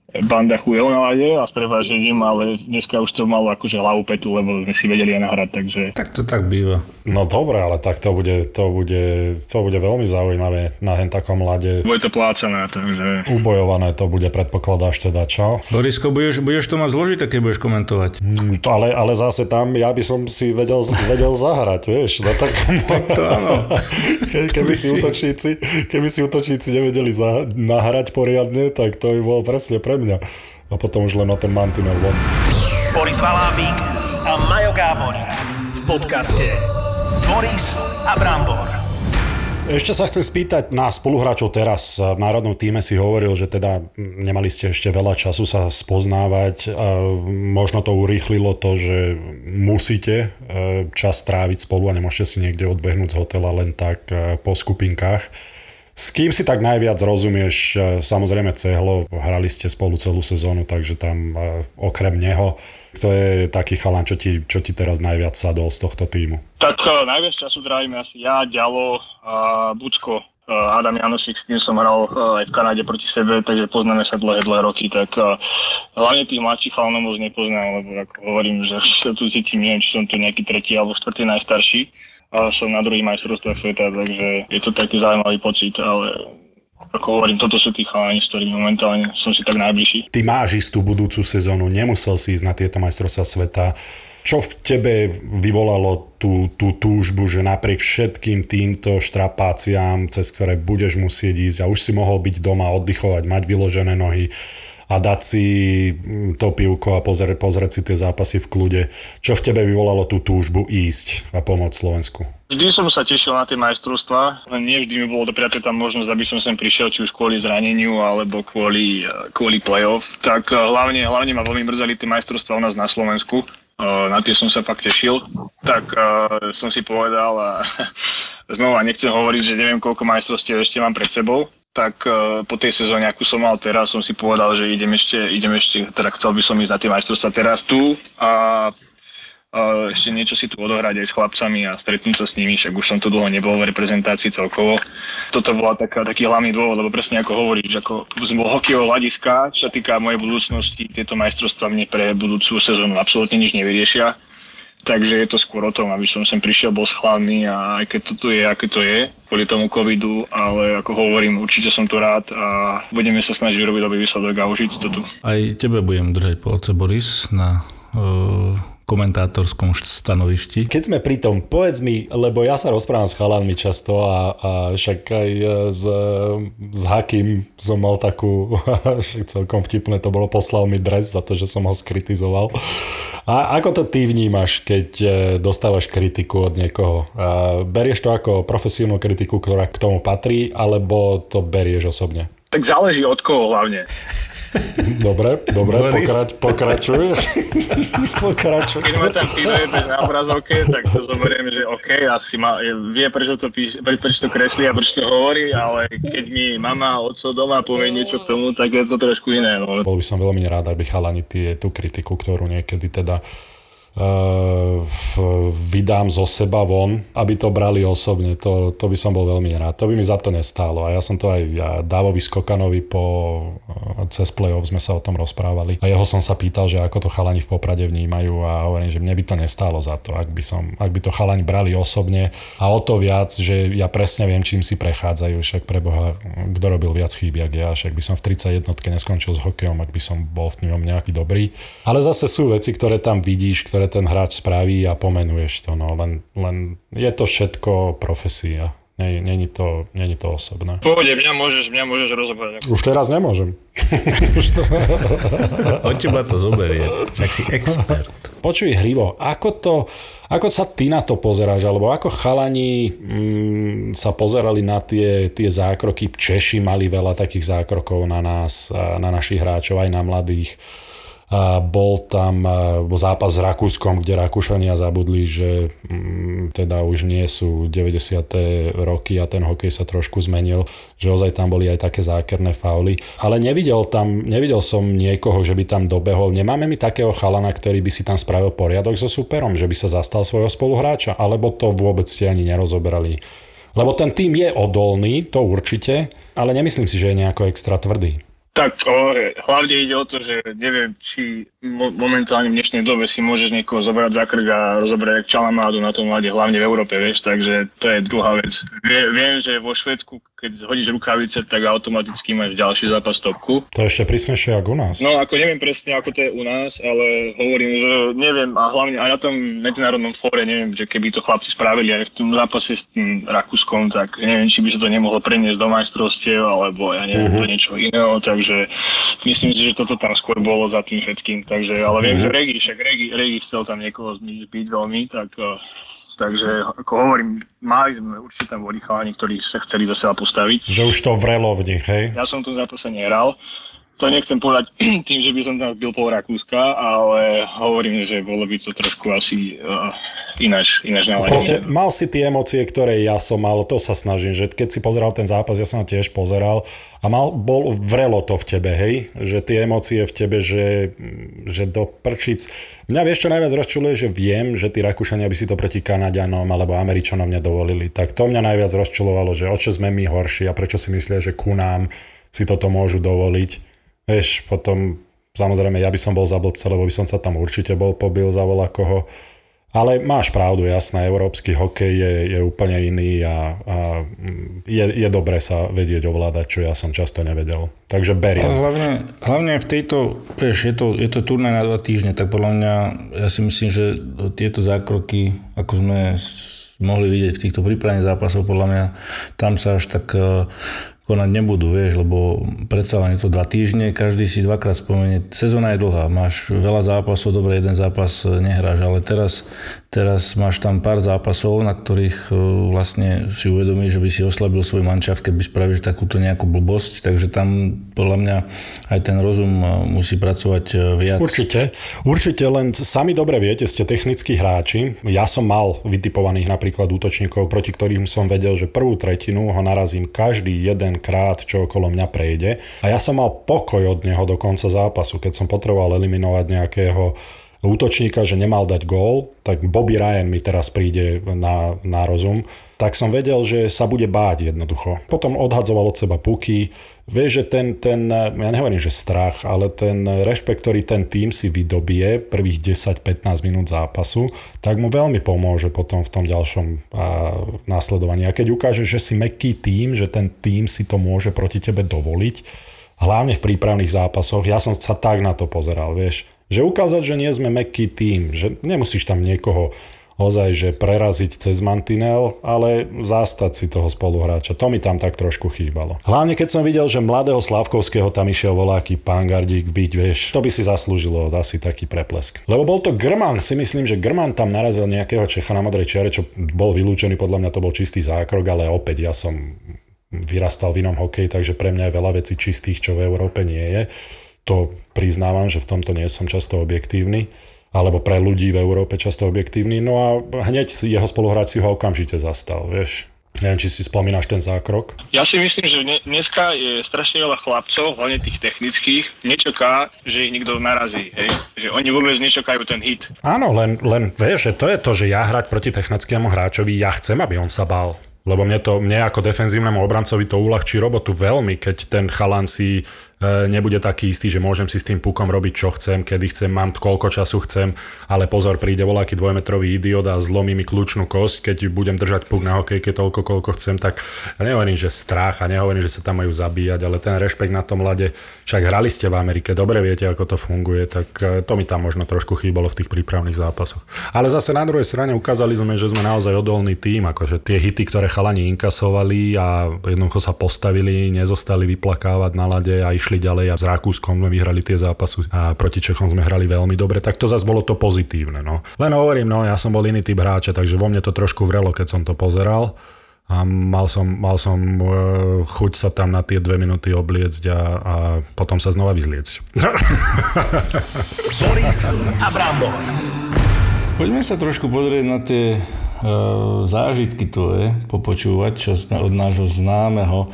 banda chujel na lade a s prevážením, ale dneska už to malo akože hlavu petu, lebo sme si vedeli aj nahrať, takže... Tak to tak býva. No dobre, ale tak to bude, to bude, to bude veľmi zaujímavé na hen takom lade. Bude to plácané, takže... Ubojované to bude, predpokladáš teda, čo? Borisko, budeš, budeš to mať zložité, keď budeš komentovať. Mm, to, ale, ale zase tam ja by som si vedel, vedel zahrať, vieš, na takom... to áno. Ke, keby, si útočníci, keby si útočníci nevedeli za, nahrať poriadne, tak to by bolo presne pre mňa. A potom už len na ten mantinel von. Boris Valábík a Majo Gáborík v podcaste Boris a Brambor. Ešte sa chcem spýtať na spoluhráčov teraz. V národnom týme si hovoril, že teda nemali ste ešte veľa času sa spoznávať. Možno to urýchlilo to, že musíte e, čas tráviť spolu a nemôžete si niekde odbehnúť z hotela len tak e, po skupinkách. S kým si tak najviac rozumieš? E, samozrejme Cehlo, hrali ste spolu celú sezónu, takže tam e, okrem neho, kto je taký chalan, čo ti, čo ti teraz najviac sadol z tohto týmu? Tak e, najviac času trávime asi ja, Ďalo a Bučko. Adam Janosik, s tým som hral aj v Kanáde proti sebe, takže poznáme sa dlhé, dlhé roky, tak hlavne tých mladších chalanov už nepoznám, lebo ako hovorím, že sa tu cítim, neviem, či som tu nejaký tretí alebo štvrtý najstarší a som na druhých majstrovstvách sveta, takže je to taký zaujímavý pocit, ale ako hovorím, toto sú tí chalani, s ktorými momentálne som si tak najbližší. Ty máš istú budúcu sezónu, nemusel si ísť na tieto majstrovstvá sveta. Čo v tebe vyvolalo tú, tú túžbu, že napriek všetkým týmto štrapáciám, cez ktoré budeš musieť ísť a už si mohol byť doma, oddychovať, mať vyložené nohy, a dať si mm, to pivko a pozrieť, pozrieť si tie zápasy v kľude. Čo v tebe vyvolalo tú túžbu ísť a pomôcť Slovensku? Vždy som sa tešil na tie majstrovstvá, len nie vždy mi bolo dopriaté tam možnosť, aby som sem prišiel, či už kvôli zraneniu alebo kvôli, eh, kvôli play-off. Tak eh, hlavne, hlavne ma veľmi mrzeli tie majstrovstvá u nás na Slovensku. Eh, na tie som sa fakt tešil. Tak som si povedal a znova nechcem hovoriť, že neviem koľko majstrovstiev ešte mám pred sebou, tak uh, po tej sezóne, akú som mal teraz, som si povedal, že idem ešte, idem ešte, teda chcel by som ísť na tie majstrovstvá teraz tu a uh, ešte niečo si tu odohrať aj s chlapcami a stretnúť sa s nimi, však už som tu dlho nebol v reprezentácii celkovo. Toto bola taká, taký hlavný dôvod, lebo presne ako hovoríš, ako z hokejového hľadiska, čo sa týka mojej budúcnosti, tieto majstrovstvá mne pre budúcu sezónu absolútne nič nevyriešia Takže je to skôr o tom, aby som sem prišiel, bol schladný a aj keď to tu je, aké to je, kvôli tomu covidu, ale ako hovorím, určite som tu rád a budeme sa snažiť robiť dobrý výsledok a užiť to tu. Aj tebe budem držať palce, Boris, na uh, komentátorskom stanovišti. Keď sme pri tom, povedz mi, lebo ja sa rozprávam s chalanmi často a, a však aj e, s, s Hakim som mal takú, však celkom vtipné to bolo, poslal mi dres za to, že som ho skritizoval. A ako to ty vnímaš, keď e, dostávaš kritiku od niekoho? Berieš to ako profesionálnu kritiku, ktorá k tomu patrí, alebo to berieš osobne? Tak záleží od koho hlavne. Dobre, dobre, pokrač, pokračuj. pokračuj. Keď ma tam píše na obrazovke, tak to zoberiem, že OK, asi ma, vie, prečo to, píš, prečo to kreslí a prečo to hovorí, ale keď mi mama, oco doma povie niečo k tomu, tak je to trošku iné. No. Bol by som veľmi rád, aby chalani tie, tú kritiku, ktorú niekedy teda vydám zo seba von, aby to brali osobne. To, to by som bol veľmi rád. To by mi za to nestálo. A ja som to aj ja, Dávovi Skokanovi po uh, cez play-off sme sa o tom rozprávali. A jeho som sa pýtal, že ako to chalani v Poprade vnímajú a hovorím, že mne by to nestálo za to, ak by, som, ak by to chalani brali osobne. A o to viac, že ja presne viem, čím si prechádzajú. Však pre Boha, kto robil viac chýb, jak ja. Však by som v 31 neskončil s hokejom, ak by som bol v ňom nejaký dobrý. Ale zase sú veci, ktoré tam vidíš, ktoré ten hráč spraví a pomenuješ to. No. Len, len je to všetko profesia. Není to, není to osobné. Pohode, mňa môžeš, mňa môžeš rozobrať. Už teraz nemôžem. Od teba to zoberie, však si expert. Počuj, Hrivo, ako to, ako sa ty na to pozeráš, alebo ako chalani mm, sa pozerali na tie, tie zákroky? Češi mali veľa takých zákrokov na nás, na našich hráčov, aj na mladých bol tam zápas s Rakúskom, kde Rakúšania zabudli, že mm, teda už nie sú 90. roky a ten hokej sa trošku zmenil, že ozaj tam boli aj také zákerné fauly. Ale nevidel, tam, nevidel som niekoho, že by tam dobehol. Nemáme mi takého chalana, ktorý by si tam spravil poriadok so superom, že by sa zastal svojho spoluhráča, alebo to vôbec ste ani nerozoberali. Lebo ten tým je odolný, to určite, ale nemyslím si, že je nejako extra tvrdý. Tak hlavne ide o to, že neviem, či mo- momentálne v dnešnej dobe si môžeš niekoho zobrať za krk a rozobrať jak čalamádu na tom mlade, hlavne v Európe, vieš, takže to je druhá vec. Vie, viem, že vo Švedsku, keď hodíš rukavice, tak automaticky máš ďalší zápas topku. To je ešte prísnejšie ako u nás. No ako neviem presne, ako to je u nás, ale hovorím, že neviem a hlavne aj na tom medzinárodnom fóre, neviem, že keby to chlapci spravili aj v tom zápase s tým Rakúskom, tak neviem, či by sa to nemohlo preniesť do majstrovstiev, alebo ja neviem, uh-huh. do niečo iného, takže myslím si, že toto tam skôr bolo za tým všetkým, takže, ale viem, uh-huh. že Regi, však Regi, Regi chcel tam niekoho byť veľmi, tak uh, Takže ako hovorím, mali sme určite tam boli chalani, ktorí sa chceli zase postaviť. Že už to vrelo v nich, hej? Ja som tu zápase nehral, to nechcem povedať tým, že by som tam zbil pol Rakúska, ale hovorím, že bolo by to trošku asi uh, ináč, ináč naladenie. Mal si tie emócie, ktoré ja som mal, to sa snažím, že keď si pozeral ten zápas, ja som tiež pozeral a mal, bol, vrelo to v tebe, hej? Že tie emócie v tebe, že, že do prčic. Mňa vieš, čo najviac rozčuluje, že viem, že tí Rakúšania by si to proti Kanadianom alebo Američanom nedovolili. Tak to mňa najviac rozčulovalo, že o čo sme my horší a prečo si myslia, že ku nám si toto môžu dovoliť. Vieš, potom samozrejme ja by som bol za blbca, lebo by som sa tam určite bol pobil za voľa koho. Ale máš pravdu, jasné, európsky hokej je, je úplne iný a, a je, je dobré sa vedieť ovládať, čo ja som často nevedel. Takže beriem. Hlavne, hlavne v tejto, vieš, je to, je to turnaj na dva týždne, tak podľa mňa, ja si myslím, že tieto zákroky, ako sme mohli vidieť v týchto prípravných zápasoch, podľa mňa tam sa až tak konať nebudú, vieš, lebo predsa len je to dva týždne, každý si dvakrát spomenie, sezóna je dlhá, máš veľa zápasov, dobre, jeden zápas nehráš, ale teraz, teraz máš tam pár zápasov, na ktorých e, vlastne si uvedomíš, že by si oslabil svoj mančaft, keby spravíš takúto nejakú blbosť, takže tam podľa mňa aj ten rozum e, musí pracovať e, viac. Určite, určite, len sami dobre viete, ste technickí hráči, ja som mal vytipovaných napríklad útočníkov, proti ktorým som vedel, že prvú tretinu ho narazím každý jeden krát, čo okolo mňa prejde. A ja som mal pokoj od neho do konca zápasu, keď som potreboval eliminovať nejakého útočníka, že nemal dať gól, tak Bobby Ryan mi teraz príde na, na rozum, tak som vedel, že sa bude báť jednoducho. Potom odhadzoval od seba puky, Vieš, že ten, ten, ja nehovorím, že strach, ale ten rešpekt, ktorý ten tým si vydobie prvých 10-15 minút zápasu, tak mu veľmi pomôže potom v tom ďalšom a, následovaní. A keď ukáže, že si meký tým, že ten tým si to môže proti tebe dovoliť, hlavne v prípravných zápasoch, ja som sa tak na to pozeral, vieš, že ukázať, že nie sme meký tým, že nemusíš tam niekoho ozaj, že preraziť cez mantinel, ale zastať si toho spoluhráča. To mi tam tak trošku chýbalo. Hlavne keď som videl, že mladého Slavkovského tam išiel voláky pán Gardík byť, vieš, to by si zaslúžilo asi taký preplesk. Lebo bol to Grman, si myslím, že Grman tam narazil nejakého Čecha na modrej čiare, čo bol vylúčený, podľa mňa to bol čistý zákrok, ale opäť ja som vyrastal v inom hokeji, takže pre mňa je veľa vecí čistých, čo v Európe nie je. To priznávam, že v tomto nie som často objektívny alebo pre ľudí v Európe často objektívny. No a hneď jeho spoluhráč si ho okamžite zastal, vieš. Neviem, či si spomínaš ten zákrok. Ja si myslím, že dneska je strašne veľa chlapcov, hlavne tých technických, nečaká, že ich nikto narazí. Hej? Že oni vôbec nečakajú ten hit. Áno, len, len vieš, že to je to, že ja hrať proti technickému hráčovi, ja chcem, aby on sa bál. Lebo mne to, mne ako defenzívnemu obrancovi to uľahčí robotu veľmi, keď ten chalan si E, nebude taký istý, že môžem si s tým pukom robiť čo chcem, kedy chcem, mám koľko času chcem, ale pozor, príde voľaký dvojmetrový idiot a zlomí mi kľúčnú kosť, keď budem držať puk na hokejke toľko, koľko chcem, tak ja nehovorím, že strach a nehovorím, že sa tam majú zabíjať, ale ten rešpekt na tom lade, však hrali ste v Amerike, dobre viete, ako to funguje, tak e, to mi tam možno trošku chýbalo v tých prípravných zápasoch. Ale zase na druhej strane ukázali sme, že sme naozaj odolný tým, akože tie hity, ktoré chalani inkasovali a jednoducho sa postavili, nezostali vyplakávať na lade a išli ďalej a s Rakúskom sme vyhrali tie zápasy a proti Čechom sme hrali veľmi dobre, tak to zase bolo to pozitívne. No. Len hovorím, no ja som bol iný typ hráča, takže vo mne to trošku vrelo, keď som to pozeral a mal som, mal som uh, chuť sa tam na tie dve minúty obliecť a, a potom sa znova vyzliecť. Boris Abramov. Poďme sa trošku pozrieť na tie zážitky tvoje, popočúvať, čo sme od nášho známeho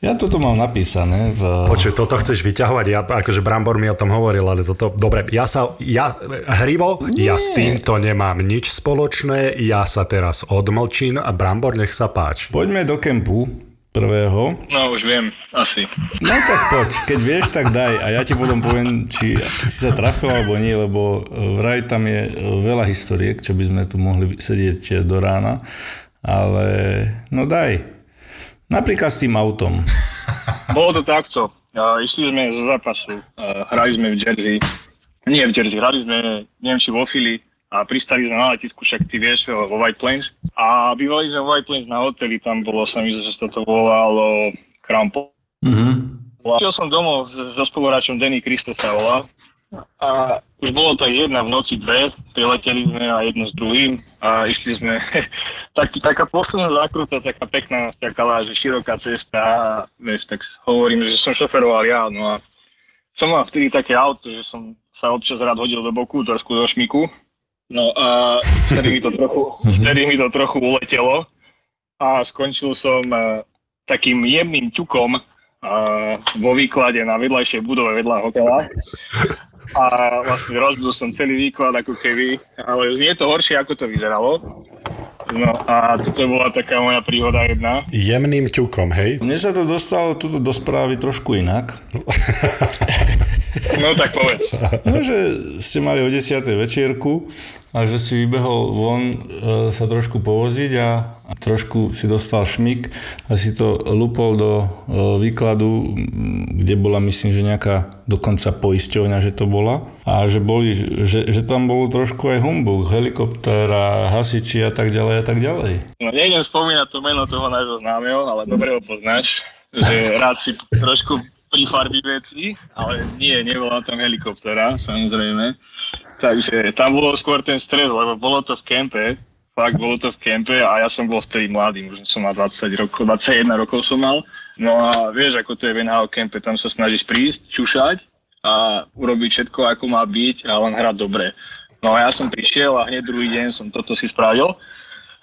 ja toto mám napísané v... Počuj, toto chceš vyťahovať, ja akože Brambor mi o tom hovoril, ale toto, dobre, ja sa, ja, Hrivo, Nie. ja s týmto nemám nič spoločné, ja sa teraz odmlčím a Brambor nech sa páči. Poďme do kempu prvého. No už viem, asi. No tak poď, keď vieš, tak daj a ja ti potom poviem, či si sa trafil alebo nie, lebo vraj tam je veľa historiek, čo by sme tu mohli sedieť do rána, ale no daj. Napríklad s tým autom. Bolo to takto. Išli sme zo zápasu, hrali sme v Jersey, nie v Jersey, hrali sme, neviem či vo Philly, a pristali sme na letisku, však ty vieš, vo White Plains. A bývali sme v White Plains na hoteli, tam bolo, sa mi že sa to volalo Krampo. Mm-hmm. Šiel som domov so spoluhráčom Denny Kristo sa volá. A už bolo to jedna v noci dve, prileteli sme a jedno s druhým a išli sme, tak, taká posledná zákruta, taká pekná, taká že široká cesta a vieš, tak hovorím, že som šoferoval ja, no a som mal vtedy také auto, že som sa občas rád hodil do boku, trošku do šmiku No a vtedy mi to trochu, vtedy mi to trochu uletelo a skončil som uh, takým jemným ťukom uh, vo výklade na vedľajšej budove vedľa hotela. A vlastne rozbil som celý výklad ako keby, ale je to horšie, ako to vyzeralo. No a toto bola taká moja príhoda jedna. Jemným ťukom, hej? Mne sa to dostalo tuto do správy trošku inak. No tak povedz. No, že ste mali o 10. večierku a že si vybehol von e, sa trošku povoziť a trošku si dostal šmik a si to lupol do e, výkladu, kde bola myslím, že nejaká dokonca poisťovňa, že to bola a že, boli, že, že tam bolo trošku aj humbug, helikoptéra, hasiči a tak ďalej a tak ďalej. No nejdem spomínať to meno toho nášho známeho, ale dobre ho poznáš, že rád si trošku prifarbi veci, ale nie, nebola tam helikoptera, samozrejme. Takže tam bolo skôr ten stres, lebo bolo to v kempe, fakt bolo to v kempe a ja som bol vtedy mladý, možno som mal 20 rokov, 21 rokov som mal. No a vieš, ako to je v NHL kempe, tam sa snažíš prísť, čušať a urobiť všetko, ako má byť a len hrať dobre. No a ja som prišiel a hneď druhý deň som toto si spravil.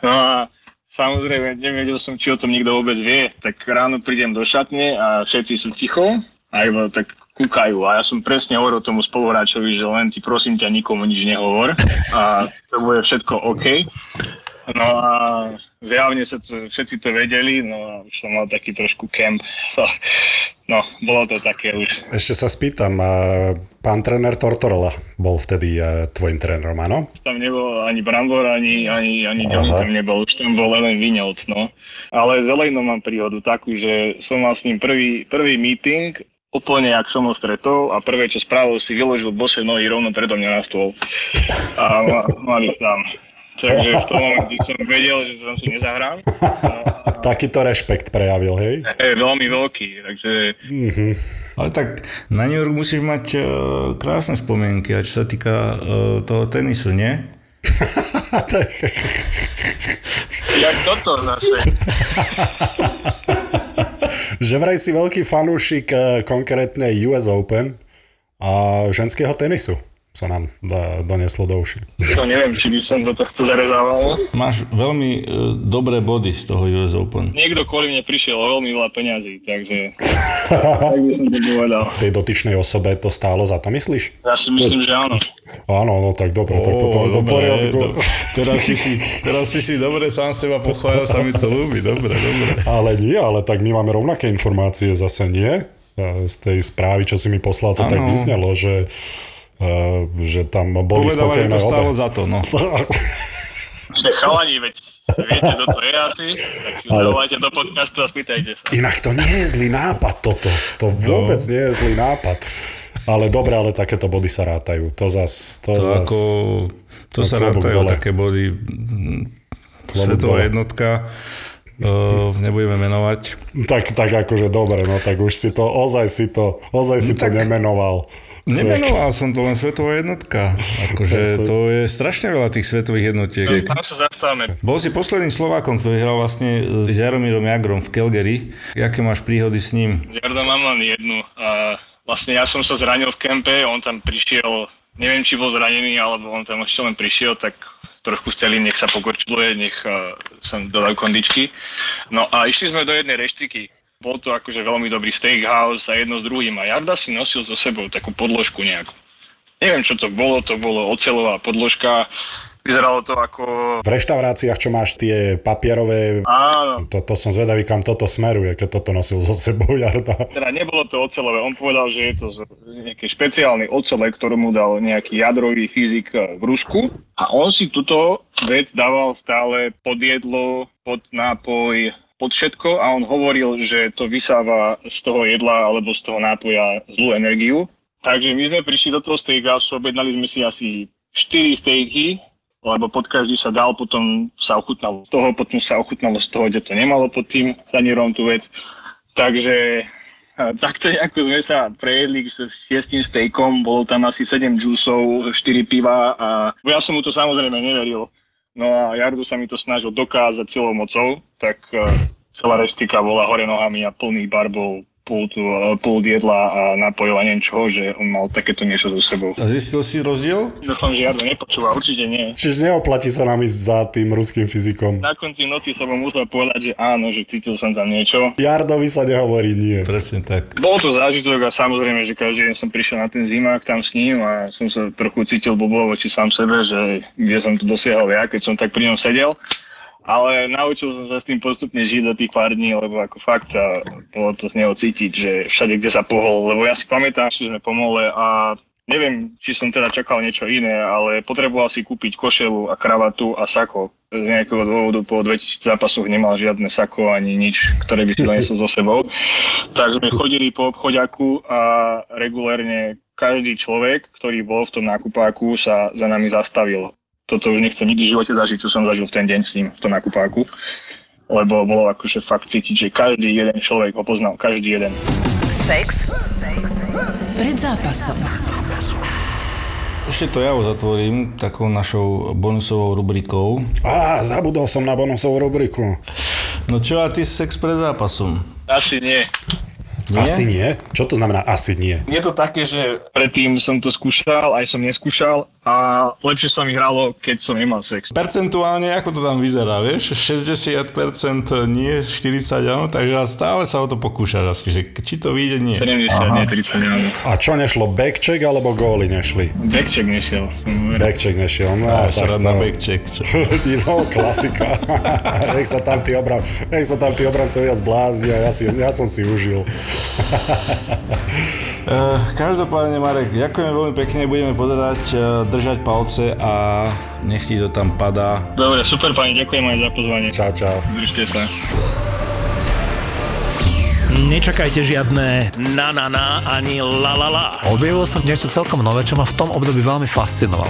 No a samozrejme, nevedel som, či o tom niekto vôbec vie, tak ráno prídem do šatne a všetci sú ticho a iba tak kúkajú. A ja som presne hovoril tomu spoluhráčovi, že len ti prosím ťa nikomu nič nehovor a to bude všetko OK. No a zjavne sa to, všetci to vedeli, no a už som mal taký trošku kemp. No, bolo to také už. Ešte sa spýtam, pán tréner Tortorella bol vtedy tvojim trénerom, áno? Tam nebol ani Brambor, ani, ani, ani tam nebol, už tam bol len Vinyot, no. Ale z Elejnom mám príhodu takú, že som mal s ním prvý, prvý meeting úplne jak som ho stretol a prvé, čo spravil, si vyložil bose nohy rovno predo mňa na stôl. A mali tam. Takže v tom momente som vedel, že som si nezahrám. A... Takýto rešpekt prejavil, hej? Je veľmi veľký, takže... Mm-hmm. Ale tak na New York musíš mať uh, krásne spomienky, a čo sa týka uh, toho tenisu, nie? Jak toto zase? že vraj si veľký fanúšik eh, konkrétne US Open a ženského tenisu sa nám doneslo do uši. To neviem, či by som do tohto zarezával. Máš veľmi e, dobré body z toho US Open. Niekto kvôli mne prišiel o veľmi veľa peňazí, takže tak by som to povedal. Tej dotyčnej osobe to stálo za to, myslíš? Ja si myslím, že áno. Áno, no tak dobre, tak toto do poriadku. Do, teraz, si si, teraz si si dobre sám seba pochválil, sa mi to ľúbi, dobre, dobre. Ale nie, ale tak my máme rovnaké informácie zase, nie? Z tej správy, čo si mi poslal, to ano. tak vyznelo, že že tam boli Povedala, spokojné to stálo za to, no. že chalani, veď viete, kto to je asi, tak si Ale... do podcastu a spýtajte sa. Inak to nie je zlý nápad toto. To no. vôbec no. nie je zlý nápad. Ale dobre, ale takéto body sa rátajú. To zas... To, to zas, ako... To sa rátajú dole. také body. Svetová jednotka. Uh, nebudeme menovať. Tak, tak akože dobre, no tak už si to, ozaj si to, ozaj si no, to tak... nemenoval. Nemenoval som to len svetová jednotka. Akože to je strašne veľa tých svetových jednotiek. Sa. Bol si posledným Slovákom, ktorý hral vlastne s Jaromírom Jagrom v Calgary. Jaké máš príhody s ním? Jarda mám len jednu. A vlastne ja som sa zranil v kempe, on tam prišiel, neviem či bol zranený, alebo on tam ešte len prišiel, tak trochu chceli, nech sa pokorčiluje, nech uh, som dodal kondičky. No a išli sme do jednej reštiky bol to akože veľmi dobrý steakhouse a jedno s druhým a Jarda si nosil so sebou takú podložku nejakú. Neviem, čo to bolo, to bolo ocelová podložka, Vyzeralo to ako... V reštauráciách, čo máš tie papierové... Áno. To, to som zvedavý, kam toto smeruje, keď toto nosil so sebou Jarda. Teda nebolo to ocelové. On povedal, že je to nejaký špeciálny ocele, ktorú mu dal nejaký jadrový fyzik v Rusku. A on si túto vec dával stále pod jedlo, pod nápoj, pod všetko a on hovoril, že to vysáva z toho jedla alebo z toho nápoja zlú energiu. Takže my sme prišli do toho steakhouse, objednali sme si asi 4 stejky lebo pod každý sa dal, potom sa ochutnalo z toho, potom sa ochutnalo z toho, kde to nemalo pod tým sanírom tú vec. Takže takto ako sme sa prejedli s šiestým stejkom, bolo tam asi 7 džusov, 4 piva a ja som mu to samozrejme neveril. No a Jardu sa mi to snažil dokázať celou mocou, tak celá reštika bola hore nohami a plný barbov pult, pult jedla a napojov a neviem čoho, že on mal takéto niečo so sebou. A zistil si rozdiel? Dúfam, že Jardo nepočúva, určite nie. Čiže neoplatí sa nám ísť za tým ruským fyzikom. Na konci noci som mu musel povedať, že áno, že cítil som tam niečo. Jardovi sa nehovorí nie. Presne tak. Bol to zážitok a samozrejme, že každý deň som prišiel na ten zimák tam s ním a som sa trochu cítil bobo voči sám sebe, že kde som to dosiahol ja, keď som tak pri ňom sedel ale naučil som sa s tým postupne žiť za tých pár dní, lebo ako fakt a bolo to z neho cítiť, že všade, kde sa pohol, lebo ja si pamätám, že sme pomole a neviem, či som teda čakal niečo iné, ale potreboval si kúpiť košelu a kravatu a sako. Z nejakého dôvodu po 2000 zápasoch nemal žiadne sako ani nič, ktoré by si donesol so sebou. Tak sme chodili po obchodiaku a regulérne každý človek, ktorý bol v tom nákupáku, sa za nami zastavil toto už nechcem nikdy v živote zažiť, čo som zažil v ten deň s ním v tom nakupáku. Lebo bolo akože fakt cítiť, že každý jeden človek ho poznal, každý jeden. Sex. Pred zápasom. Ešte to ja uzatvorím takou našou bonusovou rubrikou. Á, zabudol som na bonusovú rubriku. No čo a ty sex pred zápasom? Asi nie. Nie? Asi nie? Čo to znamená asi nie? Je to také, že predtým som to skúšal, aj som neskúšal a lepšie sa mi hralo, keď som nemal sex. Percentuálne, ako to tam vyzerá, vieš? 60% nie, 40 áno, takže stále sa o to pokúšaš asi, že či to vyjde, nie. 70, Aha. nie 30 áno. A čo nešlo, backcheck alebo góly nešli? Backcheck nešiel. Backcheck nešiel, no. Ja sa rád na backcheck. no, klasika. nech sa tam tí, obran, nech sa tam tí obrancovia zbláznia, ja, si, ja som si užil. Eh, každopádne, Marek, ďakujem veľmi pekne, budeme pozerať, eh, držať palce a nech ti to tam padá. Dobre, super pani, ďakujem aj za pozvanie. Čau, čau. Držte sa. Nečakajte žiadne na na na ani la la la. Objavil som niečo celkom nové, čo ma v tom období veľmi fascinoval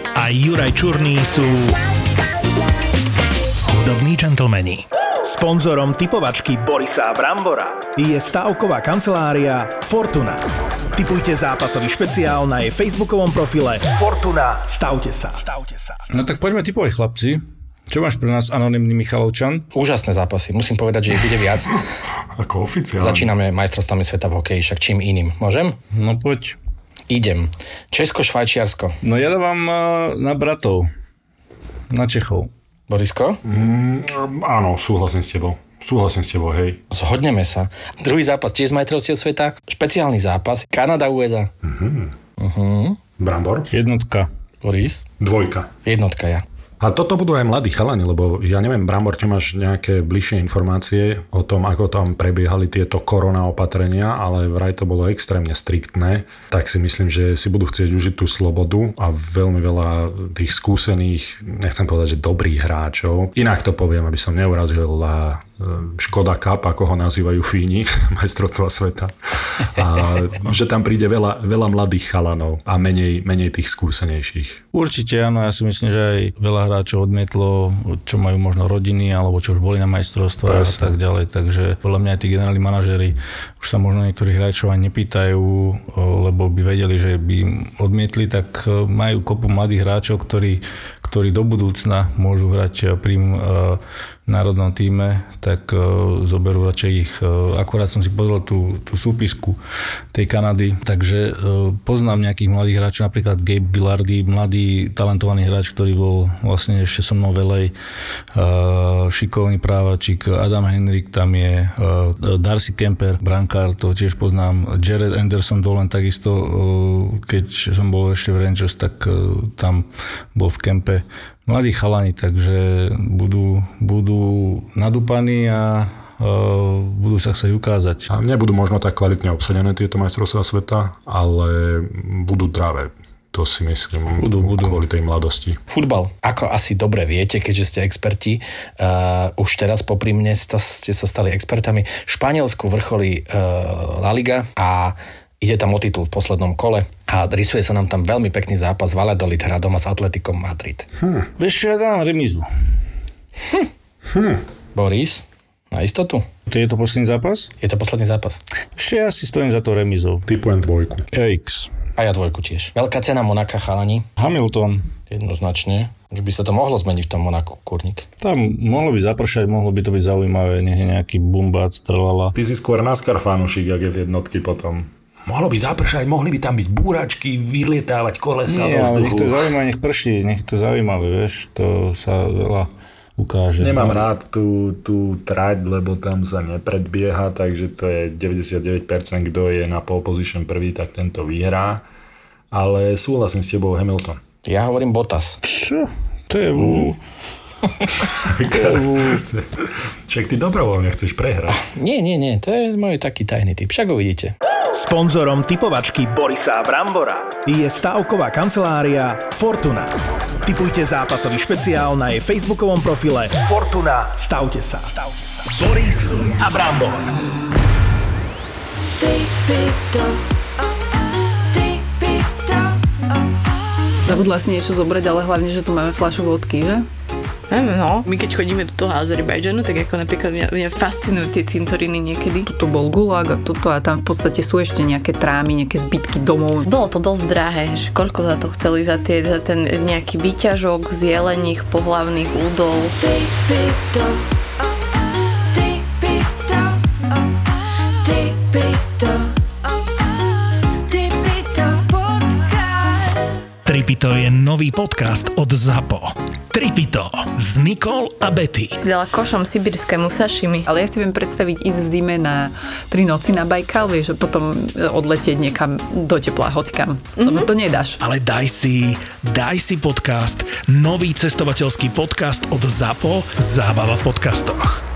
a Juraj Čurný sú hudobní džentlmeni. Sponzorom typovačky Borisa Brambora je stavková kancelária Fortuna. Typujte zápasový špeciál na jej facebookovom profile Fortuna. Stavte sa. Stavte sa. No tak poďme typovať chlapci. Čo máš pre nás anonimný Michalovčan? Úžasné zápasy. Musím povedať, že ich bude viac. Ako oficiálne. Začíname majstrovstvami sveta v hokeji, však čím iným. Môžem? No poď. Idem. Česko, Švajčiarsko. No ja dávam uh, na bratov. Na Čechov. Borisko? Mm, áno, súhlasím s tebou. Súhlasím s tebou, hej. Zhodneme sa. Druhý zápas tiež z majstrovstiev sveta. Špeciálny zápas. Kanada, USA. Uh-huh. Uh-huh. Brambor? Jednotka. Boris? Dvojka. Jednotka ja. A toto budú aj mladí chalani, lebo ja neviem, Brambor, či máš nejaké bližšie informácie o tom, ako tam prebiehali tieto korona opatrenia, ale vraj to bolo extrémne striktné, tak si myslím, že si budú chcieť užiť tú slobodu a veľmi veľa tých skúsených, nechcem povedať, že dobrých hráčov. Inak to poviem, aby som neurazil Škoda Cup, ako ho nazývajú Fíni, majstrovstva sveta. A že tam príde veľa, veľa mladých chalanov a menej, menej tých skúsenejších. Určite áno, ja si myslím, že aj veľa hráčov odmietlo, čo majú možno rodiny, alebo čo už boli na majstrovstvách a tak ďalej. Takže podľa mňa aj tí generálni manažéri už sa možno niektorých hráčov aj nepýtajú, lebo by vedeli, že by odmietli, tak e, majú kopu mladých hráčov, ktorí, ktorí do budúcna môžu hrať pri národnom týme, tak uh, zoberú radšej ich. Uh, akorát som si pozrel tú, tú súpisku tej Kanady, takže uh, poznám nejakých mladých hráčov, napríklad Gabe Billardy, mladý talentovaný hráč, ktorý bol vlastne ešte so mnou velej, šikovný právačík, Adam Henrik tam je, Darcy Kemper, brankár, to tiež poznám, Jared Anderson Dolan takisto, keď som bol ešte v Rangers, tak tam bol v kempe mladí chalani, takže budú, budú nadúpaní a uh, budú sa chcieť ukázať. A nebudú možno tak kvalitne obsadené tieto majstrovstvá sveta, ale budú dravé. To si myslím budú, budú. kvôli tej mladosti. Futbal, ako asi dobre viete, keďže ste experti, uh, už teraz popri mne ste, ste sa stali expertami. V Španielsku vrcholí uh, La Liga a Ide tam o titul v poslednom kole a rysuje sa nám tam veľmi pekný zápas Valladolid hrá doma s Atletikom Madrid. Hm. Vieš čo, ja dám remizu. Hm. Hm. Boris, na istotu? To je to posledný zápas? Je to posledný zápas. Ešte ja si stojím za to remizou. Typujem dvojku. X. A ja dvojku tiež. Veľká cena Monaka, chalani. Hamilton. Jednoznačne. Už by sa to mohlo zmeniť v tom Monaku, kurník. Tam mohlo by zapršať, mohlo by to byť zaujímavé, nech je nejaký bumbát, strelala. Ty si skôr NASCAR fanúšik, ak je v jednotky potom. Mohlo by zapršať, mohli by tam byť búračky, vylietávať kolesa Nie, ale nech to zaujímavé, nech prší, nech to zaujímavé, vieš, to sa veľa ukáže. Nemám no. rád tú, tú trať, lebo tam sa nepredbieha, takže to je 99%, kto je na pole position prvý, tak tento vyhrá. Ale súhlasím s tebou Hamilton. Ja hovorím Bottas. Čo? To je. Však ty dobrovoľne chceš prehrať. Nie, nie, nie, to je môj taký tajný typ. Však uvidíte. Sponzorom typovačky Borisa Brambora je stavková kancelária Fortuna. Typujte zápasový špeciál na jej facebookovom profile Fortuna. Stavte sa. Stavte sa. Boris a Brambor. Zabudla si niečo zobrať, ale hlavne, že tu máme fľašu vodky, že? No. My keď chodíme do toho Azerbajdžanu, tak ako napríklad mňa, mňa fascinujú tie cintoriny niekedy. Tuto bol gulag a toto a tam v podstate sú ešte nejaké trámy, nejaké zbytky domov. Bolo to dosť drahé, že koľko za to chceli za, tie, za ten nejaký výťažok z jelených pohlavných údov. Tripito je nový podcast od ZAPO. Tripito s Nikol a Betty. Si dala košom sibirskému sašimi. Ale ja si viem predstaviť ísť v zime na tri noci na Bajkal, vieš, a potom e, odletieť niekam do tepla, hocikam. Mm-hmm. Lebo to nedáš. Ale daj si, daj si podcast, nový cestovateľský podcast od ZAPO, Zábava v podcastoch.